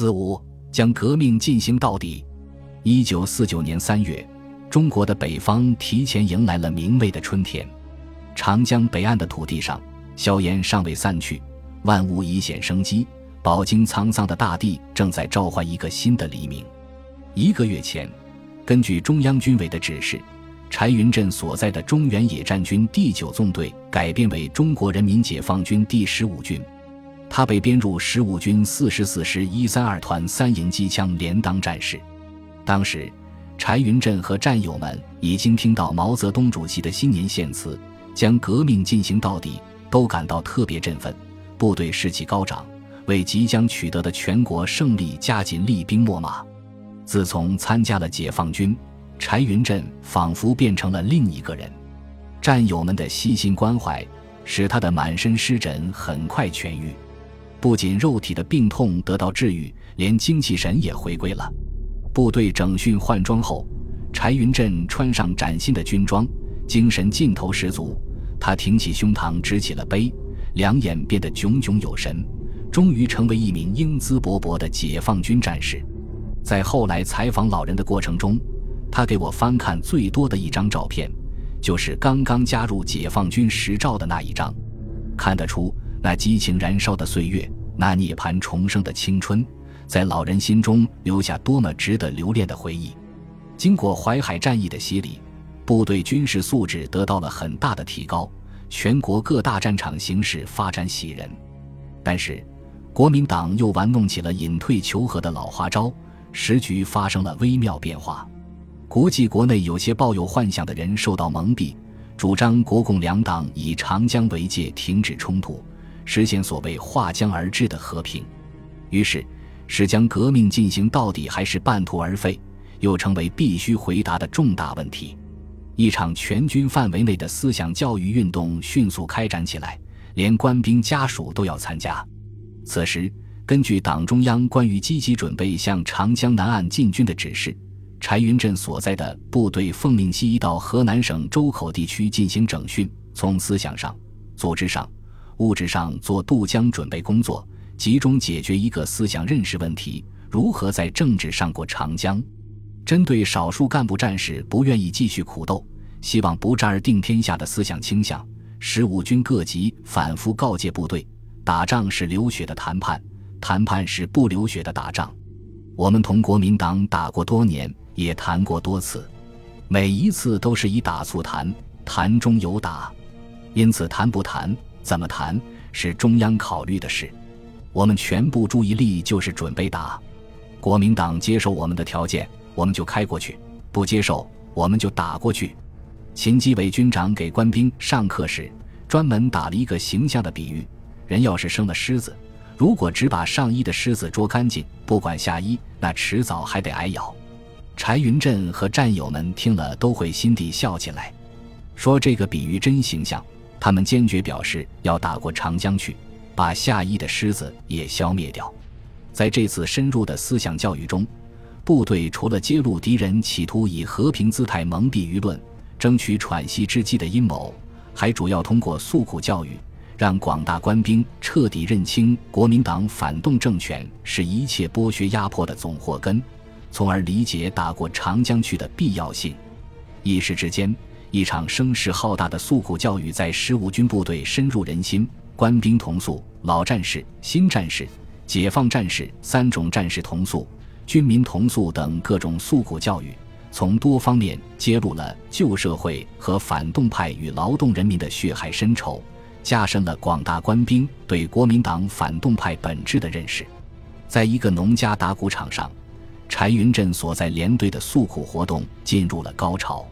四五将革命进行到底。一九四九年三月，中国的北方提前迎来了明媚的春天。长江北岸的土地上，硝烟尚未散去，万物已显生机。饱经沧桑的大地正在召唤一个新的黎明。一个月前，根据中央军委的指示，柴云振所在的中原野战军第九纵队改编为中国人民解放军第十五军。他被编入十五军四十四师一三二团三营机枪连当战士。当时，柴云振和战友们已经听到毛泽东主席的新年献词。将革命进行到底，都感到特别振奋，部队士气高涨，为即将取得的全国胜利加紧厉兵秣马。自从参加了解放军，柴云振仿佛变成了另一个人。战友们的悉心关怀，使他的满身湿疹很快痊愈。不仅肉体的病痛得到治愈，连精气神也回归了。部队整训换装后，柴云振穿上崭新的军装。精神劲头十足，他挺起胸膛，直起了背，两眼变得炯炯有神，终于成为一名英姿勃勃的解放军战士。在后来采访老人的过程中，他给我翻看最多的一张照片，就是刚刚加入解放军时照的那一张。看得出，那激情燃烧的岁月，那涅槃重生的青春，在老人心中留下多么值得留恋的回忆。经过淮海战役的洗礼。部队军事素质得到了很大的提高，全国各大战场形势发展喜人。但是，国民党又玩弄起了隐退求和的老花招，时局发生了微妙变化。国际国内有些抱有幻想的人受到蒙蔽，主张国共两党以长江为界，停止冲突，实现所谓划江而治的和平。于是，是将革命进行到底，还是半途而废，又成为必须回答的重大问题。一场全军范围内的思想教育运动迅速开展起来，连官兵家属都要参加。此时，根据党中央关于积极准备向长江南岸进军的指示，柴云振所在的部队奉命西移到河南省周口地区进行整训，从思想上、组织上、物质上做渡江准备工作，集中解决一个思想认识问题：如何在政治上过长江。针对少数干部战士不愿意继续苦斗。希望不战而定天下的思想倾向，十五军各级反复告诫部队：打仗是流血的谈判，谈判是不流血的打仗。我们同国民党打过多年，也谈过多次，每一次都是以打促谈，谈中有打。因此，谈不谈，怎么谈，是中央考虑的事。我们全部注意力就是准备打。国民党接受我们的条件，我们就开过去；不接受，我们就打过去。秦基伟军长给官兵上课时，专门打了一个形象的比喻：人要是生了虱子，如果只把上衣的虱子捉干净，不管下衣，那迟早还得挨咬。柴云振和战友们听了都会心底笑起来，说这个比喻真形象。他们坚决表示要打过长江去，把下衣的狮子也消灭掉。在这次深入的思想教育中，部队除了揭露敌人企图以和平姿态蒙蔽舆论，争取喘息之机的阴谋，还主要通过诉苦教育，让广大官兵彻底认清国民党反动政权是一切剥削压迫的总祸根，从而理解打过长江去的必要性。一时之间，一场声势浩大的诉苦教育在十五军部队深入人心，官兵同诉，老战士、新战士、解放战士三种战士同诉，军民同诉等各种诉苦教育。从多方面揭露了旧社会和反动派与劳动人民的血海深仇，加深了广大官兵对国民党反动派本质的认识。在一个农家打谷场上，柴云振所在连队的诉苦活动进入了高潮。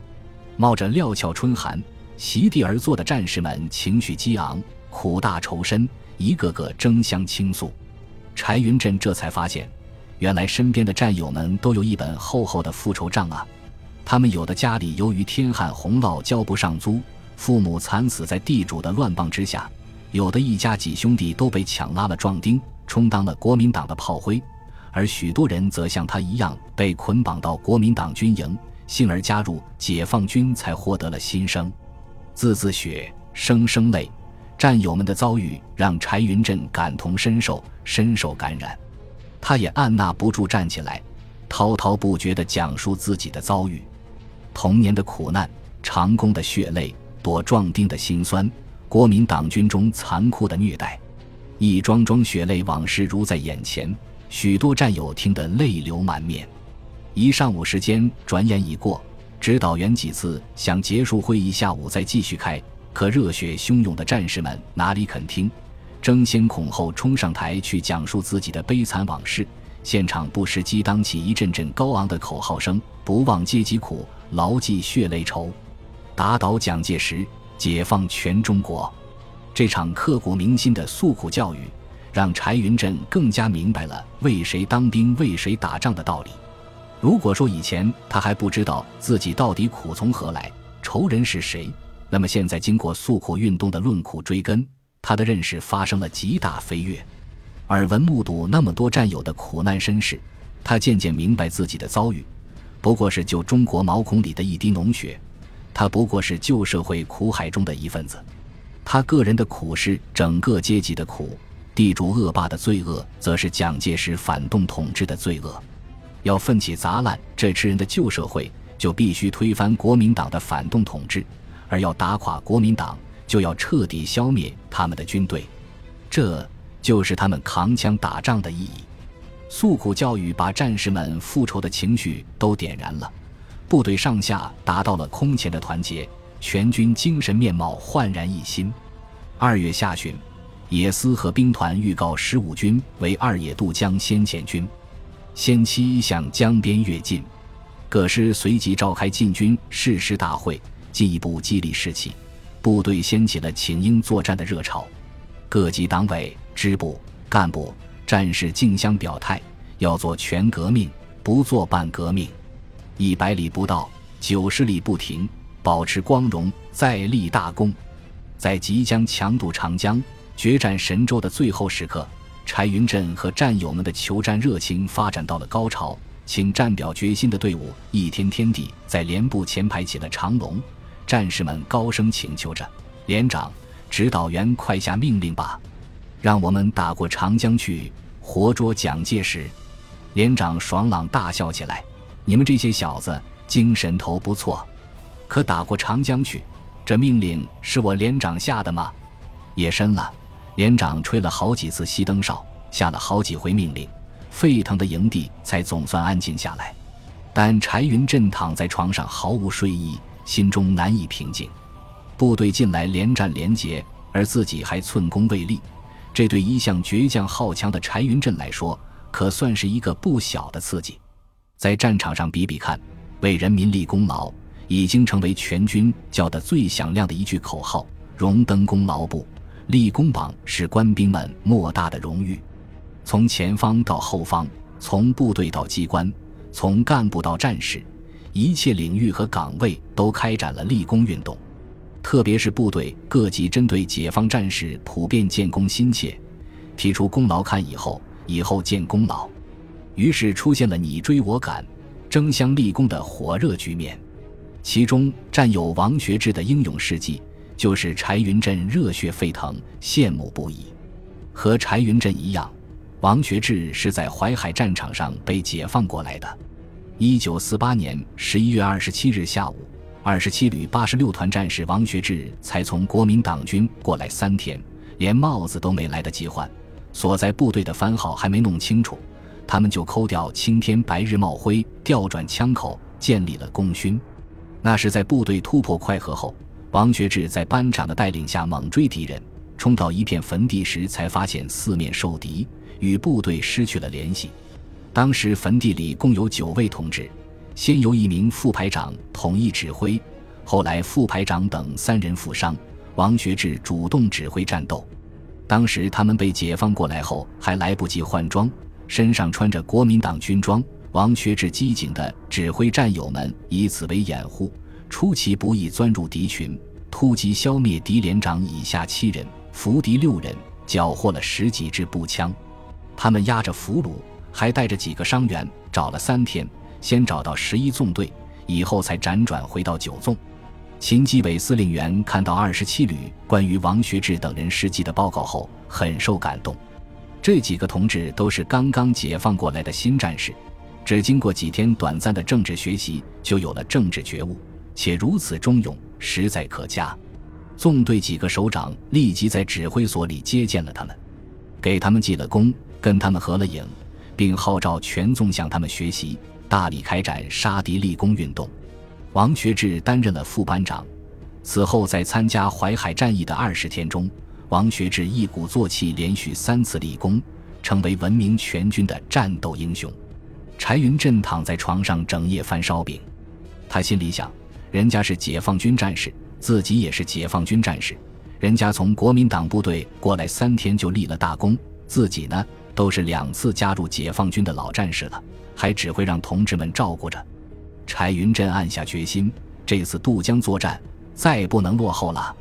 冒着料峭春寒，席地而坐的战士们情绪激昂，苦大仇深，一个个争相倾诉。柴云振这才发现。原来身边的战友们都有一本厚厚的复仇账啊！他们有的家里由于天旱洪涝交不上租，父母惨死在地主的乱棒之下；有的一家几兄弟都被抢拉了壮丁，充当了国民党的炮灰；而许多人则像他一样被捆绑到国民党军营，幸而加入解放军，才获得了新生。字字血，声声泪，战友们的遭遇让柴云振感同身受，深受感染。他也按捺不住站起来，滔滔不绝地讲述自己的遭遇：童年的苦难、长工的血泪、躲壮丁的辛酸、国民党军中残酷的虐待。一桩桩血泪往事如在眼前，许多战友听得泪流满面。一上午时间转眼已过，指导员几次想结束会议，下午再继续开，可热血汹涌的战士们哪里肯听，争先恐后冲上台去讲述自己的悲惨往事。现场不时激荡起一阵阵高昂的口号声：“不忘阶级苦，牢记血泪仇，打倒蒋介石，解放全中国。”这场刻骨铭心的诉苦教育，让柴云振更加明白了为谁当兵、为谁打仗的道理。如果说以前他还不知道自己到底苦从何来、仇人是谁，那么现在经过诉苦运动的论苦追根，他的认识发生了极大飞跃。耳闻目睹那么多战友的苦难身世，他渐渐明白自己的遭遇不过是旧中国毛孔里的一滴脓血，他不过是旧社会苦海中的一份子。他个人的苦是整个阶级的苦，地主恶霸的罪恶，则是蒋介石反动统治的罪恶。要奋起砸烂这吃人的旧社会，就必须推翻国民党的反动统治；而要打垮国民党，就要彻底消灭他们的军队。这就是他们扛枪打仗的意义。诉苦教育把战士们复仇的情绪都点燃了，部队上下达到了空前的团结。全军精神面貌焕然一新。二月下旬，野司和兵团预告十五军为二野渡江先遣军，先期向江边跃进。各师随即召开进军誓师大会，进一步激励士气。部队掀起了请缨作战的热潮。各级党委、支部、干部、战士竞相表态，要做全革命，不做半革命。一百里不到，九十里不停。保持光荣，再立大功。在即将强渡长江、决战神州的最后时刻，柴云振和战友们的求战热情发展到了高潮。请战表决心的队伍一天天地在连部前排起了长龙，战士们高声请求着：“连长、指导员，快下命令吧，让我们打过长江去，活捉蒋介石！”连长爽朗大笑起来：“你们这些小子精神头不错。”可打过长江去？这命令是我连长下的吗？夜深了，连长吹了好几次熄灯哨，下了好几回命令，沸腾的营地才总算安静下来。但柴云振躺在床上毫无睡意，心中难以平静。部队近来连战连捷，而自己还寸功未立，这对一向倔强好强的柴云振来说，可算是一个不小的刺激。在战场上比比看，为人民立功劳。已经成为全军叫得最响亮的一句口号。荣登功劳簿、立功榜是官兵们莫大的荣誉。从前方到后方，从部队到机关，从干部到战士，一切领域和岗位都开展了立功运动。特别是部队各级针对解放战士普遍建功心切，提出功劳看以后，以后见功劳，于是出现了你追我赶、争相立功的火热局面。其中，战友王学志的英勇事迹，就是柴云振热血沸腾、羡慕不已。和柴云振一样，王学志是在淮海战场上被解放过来的。一九四八年十一月二十七日下午，二十七旅八十六团战士王学志才从国民党军过来三天，连帽子都没来得及换，所在部队的番号还没弄清楚，他们就抠掉青天白日帽徽，调转枪口，建立了功勋。那是在部队突破快河后，王学志在班长的带领下猛追敌人，冲到一片坟地时，才发现四面受敌，与部队失去了联系。当时坟地里共有九位同志，先由一名副排长统一指挥，后来副排长等三人负伤，王学志主动指挥战斗。当时他们被解放过来后，还来不及换装，身上穿着国民党军装。王学志机警地指挥战友们，以此为掩护，出其不意钻入敌群，突击消灭敌连长以下七人，俘敌六人，缴获了十几支步枪。他们押着俘虏，还带着几个伤员，找了三天，先找到十一纵队，以后才辗转回到九纵。秦基伟司令员看到二十七旅关于王学志等人事迹的报告后，很受感动。这几个同志都是刚刚解放过来的新战士，只经过几天短暂的政治学习，就有了政治觉悟，且如此忠勇，实在可嘉。纵队几个首长立即在指挥所里接见了他们，给他们记了功，跟他们合了影，并号召全纵向他们学习，大力开展杀敌立功运动。王学志担任了副班长。此后，在参加淮海战役的二十天中，王学志一鼓作气，连续三次立功，成为闻名全军的战斗英雄。柴云振躺在床上整夜翻烧饼，他心里想：人家是解放军战士。自己也是解放军战士，人家从国民党部队过来三天就立了大功，自己呢都是两次加入解放军的老战士了，还只会让同志们照顾着。柴云振暗下决心，这次渡江作战再不能落后了。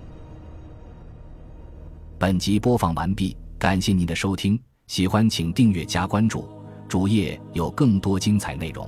本集播放完毕，感谢您的收听，喜欢请订阅加关注，主页有更多精彩内容。